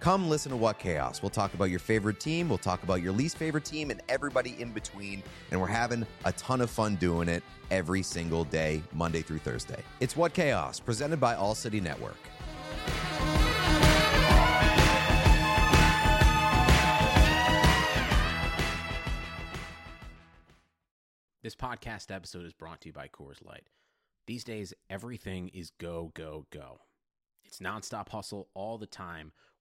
Come listen to What Chaos. We'll talk about your favorite team, we'll talk about your least favorite team, and everybody in between. And we're having a ton of fun doing it every single day, Monday through Thursday. It's What Chaos, presented by All City Network. This podcast episode is brought to you by Coors Light. These days, everything is go, go, go. It's nonstop hustle all the time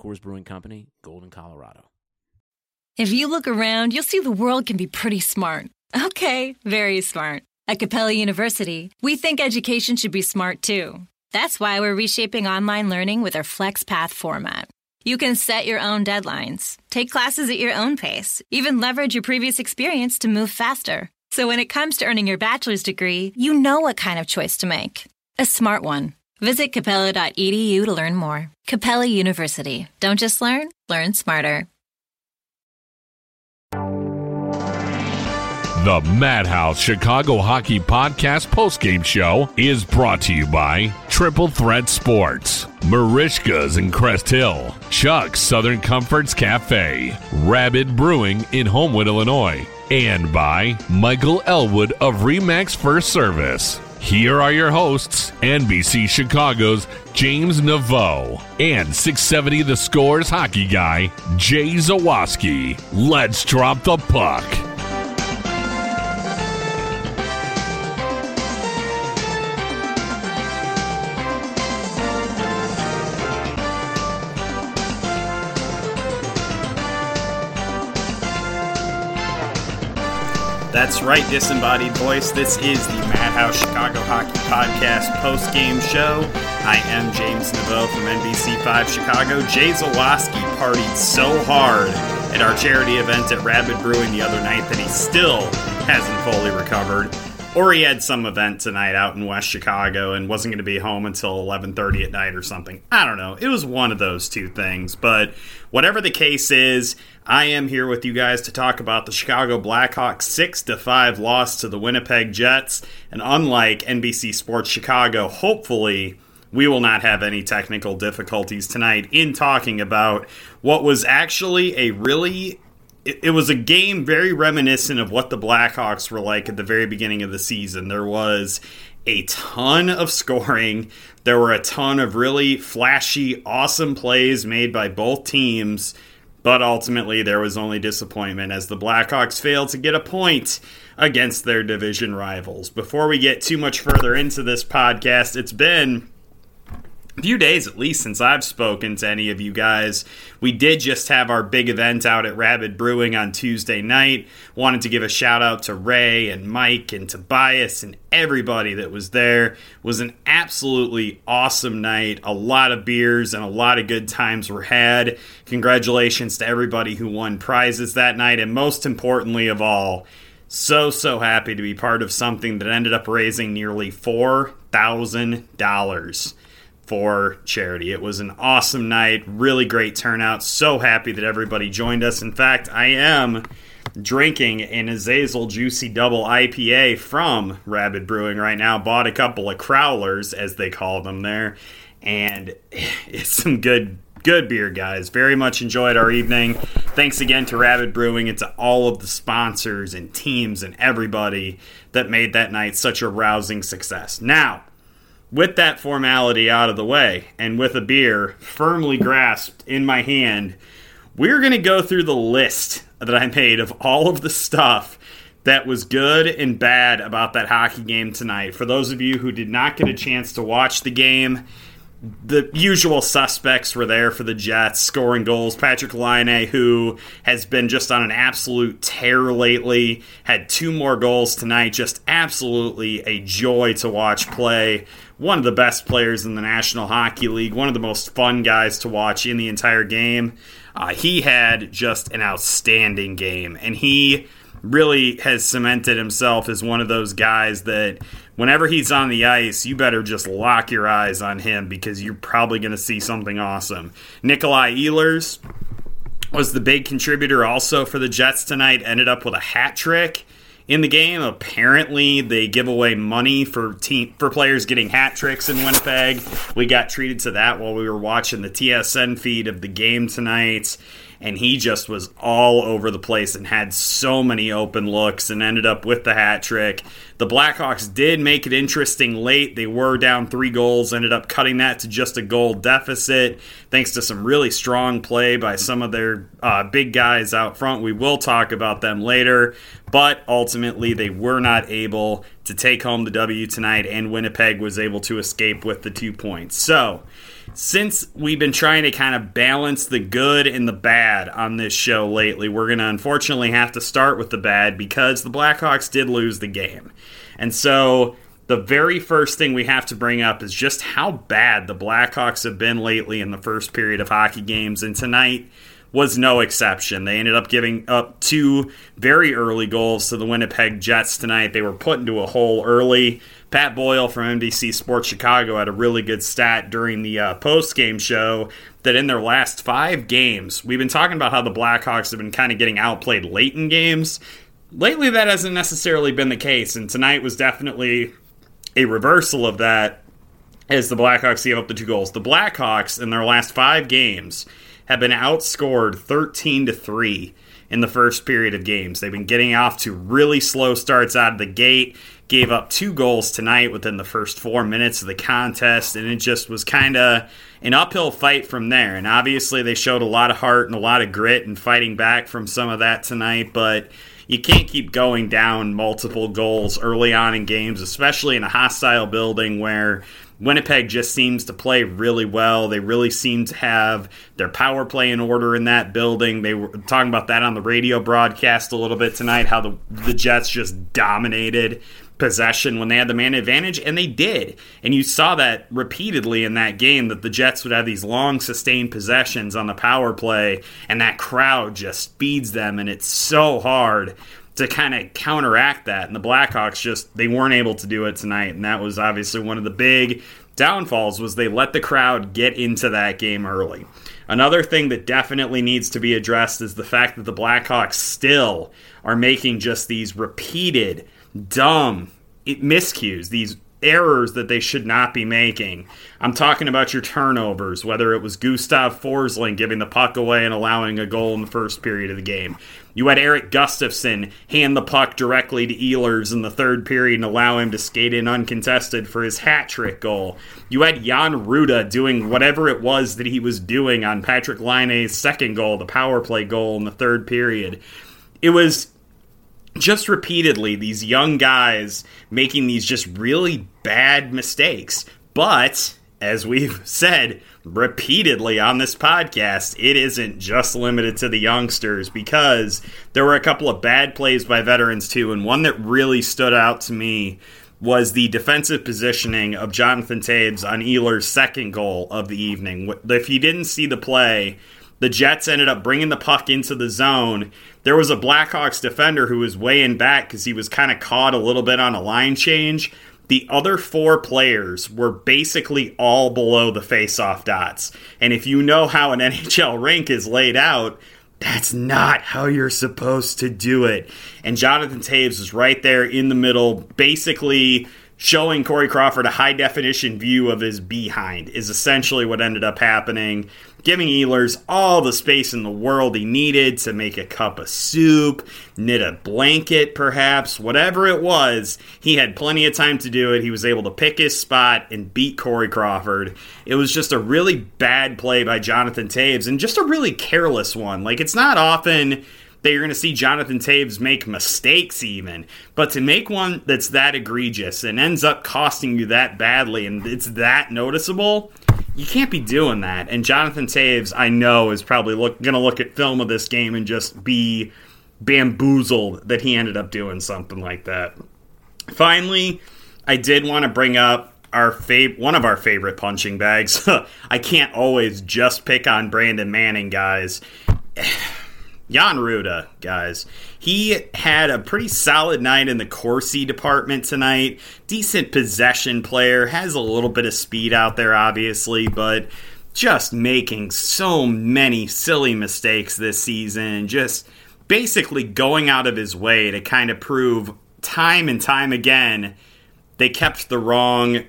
Coors Brewing Company, Golden, Colorado. If you look around, you'll see the world can be pretty smart. Okay, very smart. At Capella University, we think education should be smart too. That's why we're reshaping online learning with our FlexPath format. You can set your own deadlines, take classes at your own pace, even leverage your previous experience to move faster. So when it comes to earning your bachelor's degree, you know what kind of choice to make. A smart one. Visit capella.edu to learn more. Capella University. Don't just learn, learn smarter. The Madhouse Chicago Hockey Podcast postgame show is brought to you by Triple Threat Sports, Marishka's in Crest Hill, Chuck's Southern Comforts Cafe, Rabid Brewing in Homewood, Illinois, and by Michael Elwood of Remax First Service. Here are your hosts, NBC Chicago's James Neveau and 670 The Scores hockey guy, Jay Zawaski. Let's drop the puck. That's right, disembodied voice. This is the Madhouse Chicago Hockey Podcast post game show. I am James Neveau from NBC5 Chicago. Jay Zawaski partied so hard at our charity event at Rabid Brewing the other night that he still hasn't fully recovered. Or he had some event tonight out in West Chicago and wasn't going to be home until 11:30 at night or something. I don't know. It was one of those two things, but whatever the case is, I am here with you guys to talk about the Chicago Blackhawks 6 to 5 loss to the Winnipeg Jets. And unlike NBC Sports Chicago, hopefully we will not have any technical difficulties tonight in talking about what was actually a really it, it was a game very reminiscent of what the Blackhawks were like at the very beginning of the season. There was a ton of scoring. There were a ton of really flashy, awesome plays made by both teams but ultimately, there was only disappointment as the Blackhawks failed to get a point against their division rivals. Before we get too much further into this podcast, it's been few days at least since I've spoken to any of you guys. We did just have our big event out at Rabid Brewing on Tuesday night. Wanted to give a shout out to Ray and Mike and Tobias and everybody that was there. It was an absolutely awesome night. A lot of beers and a lot of good times were had. Congratulations to everybody who won prizes that night and most importantly of all, so so happy to be part of something that ended up raising nearly $4,000 for charity. It was an awesome night, really great turnout. So happy that everybody joined us. In fact, I am drinking an Azazel Juicy Double IPA from Rabid Brewing right now. Bought a couple of crowlers, as they call them there, and it's some good good beer, guys. Very much enjoyed our evening. Thanks again to Rabid Brewing and to all of the sponsors and teams and everybody that made that night such a rousing success. Now, with that formality out of the way and with a beer firmly grasped in my hand, we're going to go through the list that I made of all of the stuff that was good and bad about that hockey game tonight. For those of you who did not get a chance to watch the game, the usual suspects were there for the Jets, scoring goals. Patrik Laine, who has been just on an absolute tear lately, had two more goals tonight. Just absolutely a joy to watch play. One of the best players in the National Hockey League, one of the most fun guys to watch in the entire game. Uh, he had just an outstanding game, and he really has cemented himself as one of those guys that whenever he's on the ice, you better just lock your eyes on him because you're probably going to see something awesome. Nikolai Ehlers was the big contributor also for the Jets tonight, ended up with a hat trick in the game. Apparently, they give away money for team for players getting hat tricks in Winnipeg. We got treated to that while we were watching the TSN feed of the game tonight and he just was all over the place and had so many open looks and ended up with the hat trick. The Blackhawks did make it interesting late. They were down three goals, ended up cutting that to just a goal deficit thanks to some really strong play by some of their uh, big guys out front. We will talk about them later, but ultimately they were not able to take home the W tonight, and Winnipeg was able to escape with the two points. So, since we've been trying to kind of balance the good and the bad on this show lately, we're going to unfortunately have to start with the bad because the Blackhawks did lose the game. And so the very first thing we have to bring up is just how bad the Blackhawks have been lately in the first period of hockey games. And tonight was no exception. They ended up giving up two very early goals to the Winnipeg Jets tonight. They were put into a hole early. Pat Boyle from NBC Sports Chicago had a really good stat during the uh, post game show that in their last five games, we've been talking about how the Blackhawks have been kind of getting outplayed late in games. Lately, that hasn't necessarily been the case, and tonight was definitely a reversal of that as the Blackhawks gave up the two goals. The Blackhawks, in their last five games, have been outscored 13 to 3 in the first period of games. They've been getting off to really slow starts out of the gate gave up two goals tonight within the first four minutes of the contest, and it just was kind of an uphill fight from there. And obviously, they showed a lot of heart and a lot of grit and fighting back from some of that tonight, but you can't keep going down multiple goals early on in games, especially in a hostile building where Winnipeg just seems to play really well. They really seem to have their power play in order in that building. They were talking about that on the radio broadcast a little bit tonight, how the, the Jets just dominated possession when they had the man advantage, and they did. And you saw that repeatedly in that game that the Jets would have these long, sustained possessions on the power play, and that crowd just feeds them, and it's so hard to kind of counteract that. And the Blackhawks just they weren't able to do it tonight, and that was obviously one of the big downfalls was they let the crowd get into that game early. Another thing that definitely needs to be addressed is the fact that the Blackhawks still are making just these repeated dumb miscues, these errors that they should not be making. I'm talking about your turnovers, whether it was Gustav Forsling giving the puck away and allowing a goal in the first period of the game. You had Eric Gustafsson hand the puck directly to Ehlers in the third period and allow him to skate in uncontested for his hat trick goal. You had Jan Rutta doing whatever it was that he was doing on Patrik Laine's second goal, the power play goal in the third period. It was just repeatedly these young guys making these just really bad mistakes. But as we've said repeatedly on this podcast, it isn't just limited to the youngsters because there were a couple of bad plays by veterans too, and one that really stood out to me was the defensive positioning of Jonathan Toews on Ehlers' second goal of the evening. If you didn't see the play, the Jets ended up bringing the puck into the zone there was a Blackhawks defender who was in back because he was kind of caught a little bit on a line change. The other four players were basically all below the face-off dots. And if you know how an NHL rink is laid out, that's not how you're supposed to do it. And Jonathan Toews was right there in the middle, basically showing Corey Crawford a high definition view of his behind is essentially what ended up happening giving Ehlers all the space in the world he needed to make a cup of soup, knit a blanket, perhaps, whatever it was. He had plenty of time to do it. He was able to pick his spot and beat Corey Crawford. It was just a really bad play by Jonathan Toews and just a really careless one. Like, it's not often that you're going to see Jonathan Toews make mistakes, even. But to make one that's that egregious and ends up costing you that badly and it's that noticeable, you can't be doing that. And Jonathan Toews, I know, is probably look, to look at film of this game and just be bamboozled that he ended up doing something like that. Finally, I did want to bring up our fav- one of our favorite punching bags. I can't always just pick on Brandon Manning, guys. Jan Rutta, guys. He had a pretty solid night in the Corsi department tonight. Decent possession player, has a little bit of speed out there, obviously, but just making so many silly mistakes this season. Just basically going out of his way to kind of prove time and time again they kept the wrong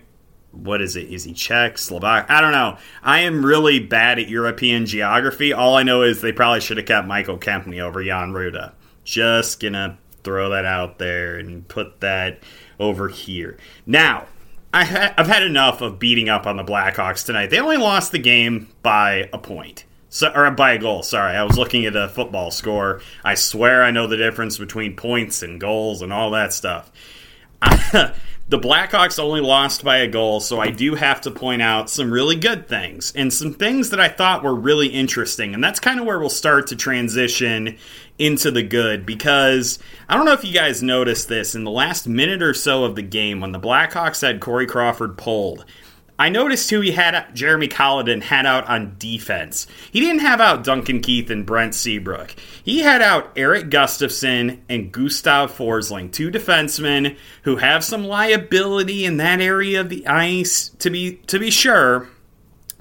what is it? Is he Czech, Slovak? I don't know. I am really bad at European geography. All I know is they probably should have kept Michael Kempny over Jan Rutta. Just gonna throw that out there and put that over here. Now, I ha- I've had enough of beating up on the Blackhawks tonight. They only lost the game by a point. So, or by a goal, sorry. I was looking at a football score. I swear I know the difference between points and goals and all that stuff. the Blackhawks only lost by a goal, so I do have to point out some really good things and some things that I thought were really interesting. And that's kind of where we'll start to transition into the good because I don't know if you guys noticed this in the last minute or so of the game when the Blackhawks had Corey Crawford pulled. I noticed who he had Jeremy Colliton had out on defense. He didn't have out Duncan Keith and Brent Seabrook. He had out Eric Gustafsson and Gustav Forsling, two defensemen who have some liability in that area of the ice to be to be sure,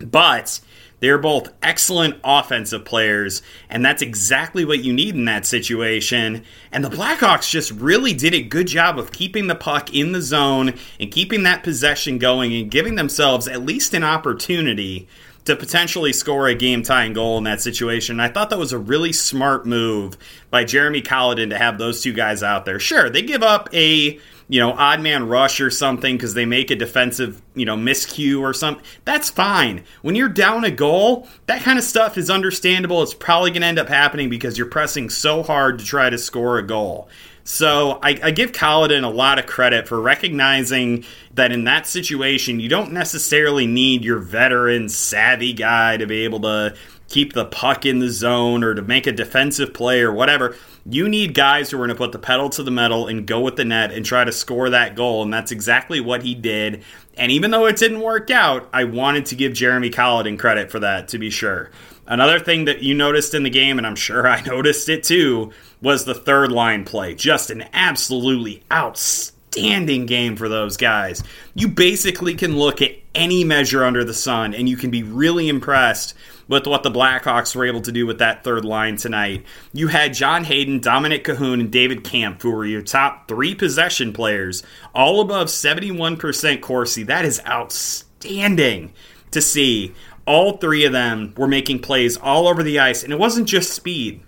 but they're both excellent offensive players, and that's exactly what you need in that situation. And the Blackhawks just really did a good job of keeping the puck in the zone and keeping that possession going and giving themselves at least an opportunity to potentially score a game tying goal in that situation. I thought that was a really smart move by Jeremy Colliton to have those two guys out there. Sure, they give up a you know, odd man rush or something because they make a defensive, you know, miscue or something. That's fine. When you're down a goal, that kind of stuff is understandable. It's probably going to end up happening because you're pressing so hard to try to score a goal. So I, I give Colliton a lot of credit for recognizing that in that situation, you don't necessarily need your veteran, savvy guy to be able to keep the puck in the zone or to make a defensive play or whatever. You need guys who are going to put the pedal to the metal and go with the net and try to score that goal. And that's exactly what he did. And even though it didn't work out, I wanted to give Jeremy Colliton credit for that, to be sure. Another thing that you noticed in the game, and I'm sure I noticed it too, was the third line play. Just an absolutely outstanding game for those guys. You basically can look at any measure under the sun and you can be really impressed with what the Blackhawks were able to do with that third line tonight. You had John Hayden, Dominic Kahun, and David Kampf, who were your top three possession players, all above 71% Corsi. That is outstanding to see. All three of them were making plays all over the ice, and it wasn't just speed.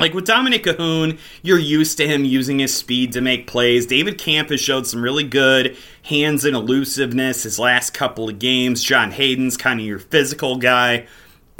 Like with Dominic Kahun, you're used to him using his speed to make plays. David Kampf has showed some really good hands and elusiveness his last couple of games. John Hayden's kind of your physical guy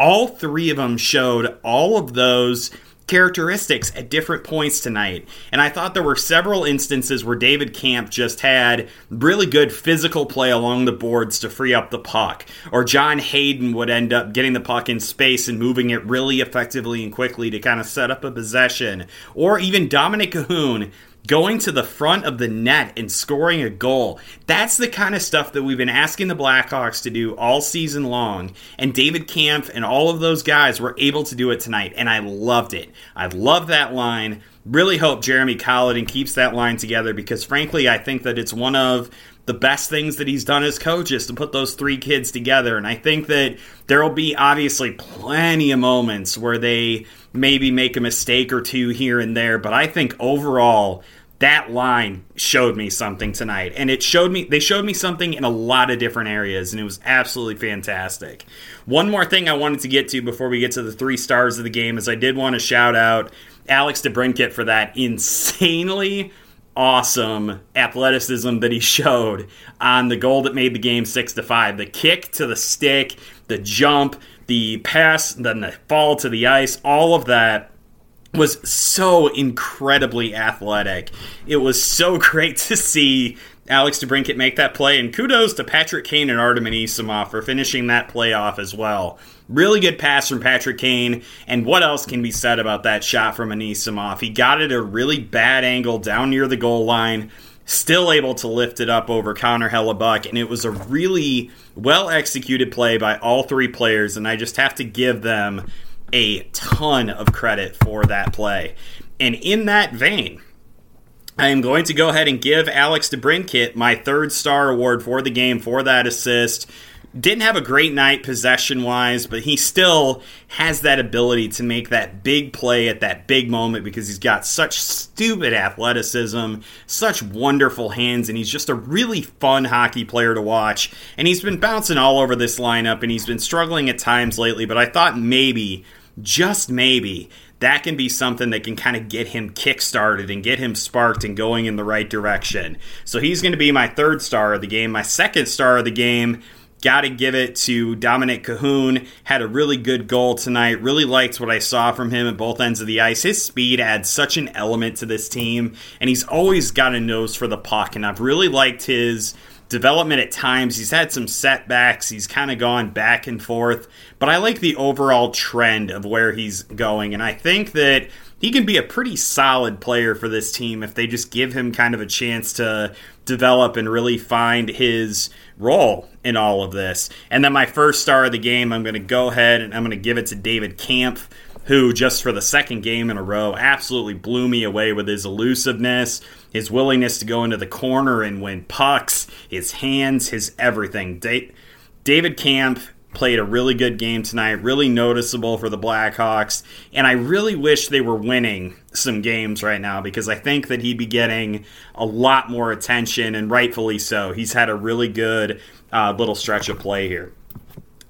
all three of them showed all of those characteristics at different points tonight. And I thought there were several instances where David Kampf just had really good physical play along the boards to free up the puck. Or John Hayden would end up getting the puck in space and moving it really effectively and quickly to kind of set up a possession. Or even Dominic Kahun going to the front of the net and scoring a goal. That's the kind of stuff that we've been asking the Blackhawks to do all season long. And David Kampf and all of those guys were able to do it tonight. And I loved it. I love that line. Really hope Jeremy Colliton keeps that line together because, frankly, I think that it's one of the best things that he's done as coach is to put those three kids together. And I think that there will be obviously plenty of moments where they maybe make a mistake or two here and there. But I think overall, that line showed me something tonight. And it showed me they showed me something in a lot of different areas and it was absolutely fantastic. One more thing i wanted to get to before we get to the three stars of the game is i did want to shout out alex DeBrincat for that insanely awesome athleticism that he showed on the goal that made the game six to five. The kick to the stick the jump the pass then the fall to the ice all of that was so incredibly athletic. It was so great to see Alex DeBrincat make that play, and kudos to Patrick Kane and Artem Anisimov for finishing that play off as well. Really good pass from Patrick Kane, and what else can be said about that shot from Anisimov? He got it at a really bad angle down near the goal line, still able to lift it up over Connor Hellebuyck, and it was a really well executed play by all three players, and I just have to give them a ton of credit for that play. And in that vein, I am going to go ahead and give Alex DeBrincat my third star award for the game for that assist. Didn't have a great night possession wise, but he still has that ability to make that big play at that big moment because he's got such stupid athleticism, such wonderful hands, and he's just a really fun hockey player to watch. And he's been bouncing all over this lineup and he's been struggling at times lately, but I thought maybe just maybe that can be something that can kind of get him kick-started and get him sparked and going in the right direction. So he's going to be my third star of the game. My second star of the game, got to give it to Dominic Kahun. Had a really good goal tonight. Really liked what I saw from him at both ends of the ice. His speed adds such an element to this team, and he's always got a nose for the puck. And I've really liked his development at times. He's had some setbacks. He's kind of gone back and forth but I like the overall trend of where he's going, and I think that he can be a pretty solid player for this team if they just give him kind of a chance to develop and really find his role in all of this. And then my first star of the game, I'm going to go ahead and I'm going to give it to David Kampf, who just for the second game in a row absolutely blew me away with his elusiveness, his willingness to go into the corner and win pucks, his hands, his everything. David Kampf played a really good game tonight, really noticeable for the Blackhawks. And I really wish they were winning some games right now because I think that he'd be getting a lot more attention, and rightfully so. He's had a really good uh, little stretch of play here.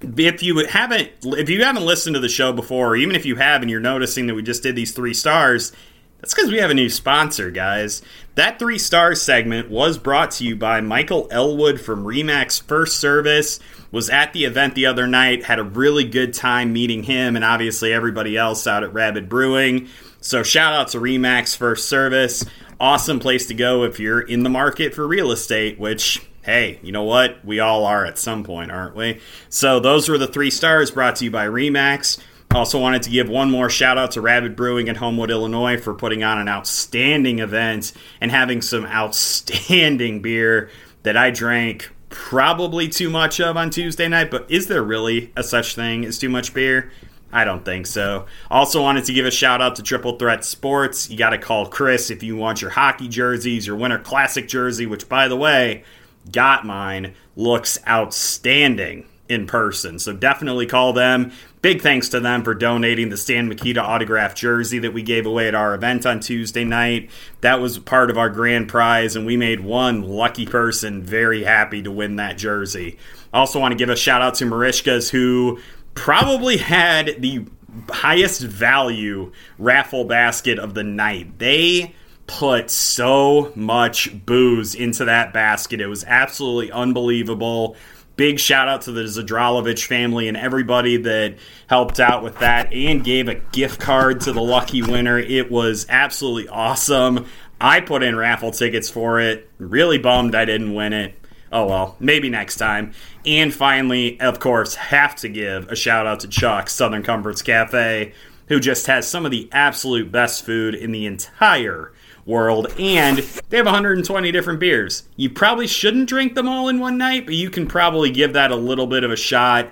If you haven't, if you haven't listened to the show before, or even if you have and you're noticing that we just did these three stars, that's because we have a new sponsor, guys. That three star segment was brought to you by Michael Elwood from Remax First Service was at the event the other night, had a really good time meeting him and obviously everybody else out at Rabid Brewing. So shout out to Remax First Service. Awesome place to go if you're in the market for real estate, which hey, you know what? We all are at some point, aren't we? So those were the three stars brought to you by Remax. Also wanted to give one more shout out to Rabid Brewing in Homewood, Illinois for putting on an outstanding event and having some outstanding beer that I drank probably too much of on Tuesday night, but is there really a such thing as too much beer? I don't think so. Also, wanted to give a shout out to Triple Threat Sports. You got to call Chris if you want your hockey jerseys, your Winter Classic jersey, which, by the way, got mine, looks outstanding in person. So definitely call them. Big thanks to them for donating the Stan Mikita autographed jersey that we gave away at our event on Tuesday night. That was part of our grand prize, and we made one lucky person very happy to win that jersey. Also, want to give a shout out to Marishkas, who probably had the highest value raffle basket of the night. They put so much booze into that basket. It was absolutely unbelievable big shout out to the Zadralovich family and everybody that helped out with that and gave a gift card to the lucky winner. It was absolutely awesome. I put in raffle tickets for it. Really bummed I didn't win it. Oh well, maybe next time. And finally, of course, have to give a shout out to Chuck, Southern Comforts Cafe, who just has some of the absolute best food in the entire world, and they have 120 different beers. You probably shouldn't drink them all in one night, but you can probably give that a little bit of a shot.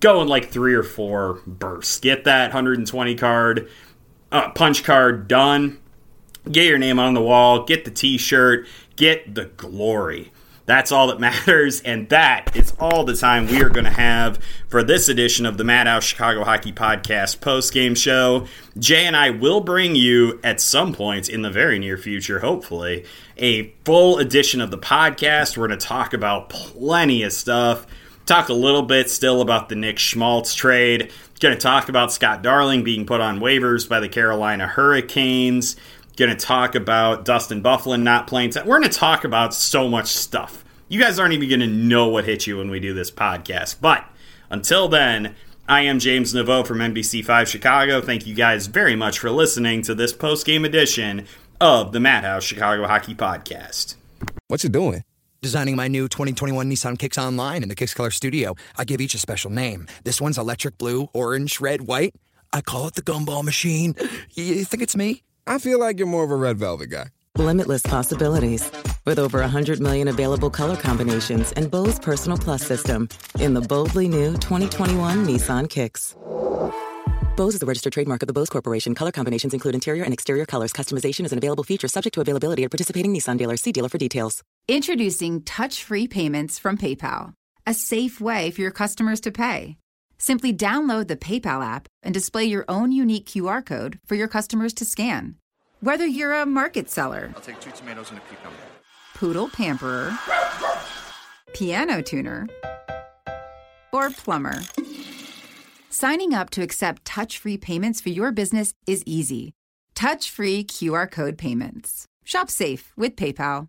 Go in like three or four bursts. Get that 120 card, uh, punch card done. Get your name on the wall. Get the t shirt. Get the glory. That's all that matters, and that is all the time we are going to have for this edition of the Madhouse Chicago Hockey Podcast post game show. Jay and I will bring you at some point in the very near future, hopefully, a full edition of the podcast. We're going to talk about plenty of stuff. Talk a little bit still about the Nick Schmaltz trade. Going to talk about Scott Darling being put on waivers by the Carolina Hurricanes. Going to talk about Dustin Byfuglien not playing. T- We're going to talk about so much stuff. You guys aren't even going to know what hit you when we do this podcast. But until then, I am James Neveau from NBC5 Chicago. Thank you guys very much for listening to this post game edition of the Madhouse Chicago Hockey Podcast. What you doing? Designing my new 2021 Nissan Kicks Online in the Kicks Color Studio. I give each a special name. This one's electric blue, orange, red, white. I call it the gumball machine. You think it's me? I feel like you're more of a red velvet guy. Limitless possibilities. With over 100 million available color combinations and Bose Personal Plus system in the boldly new 2021 Nissan Kicks. Bose is a registered trademark of the Bose Corporation. Color combinations include interior and exterior colors. Customization is an available feature subject to availability at participating Nissan dealers. See dealer for details. Introducing touch-free payments from PayPal, a safe way for your customers to pay. Simply download the PayPal app and display your own unique QR code for your customers to scan. Whether you're a market seller, I'll take two tomatoes and a cucumber. poodle pamperer, piano tuner, or plumber. Signing up to accept touch-free payments for your business is easy. Touch-free QR code payments. Shop safe with PayPal.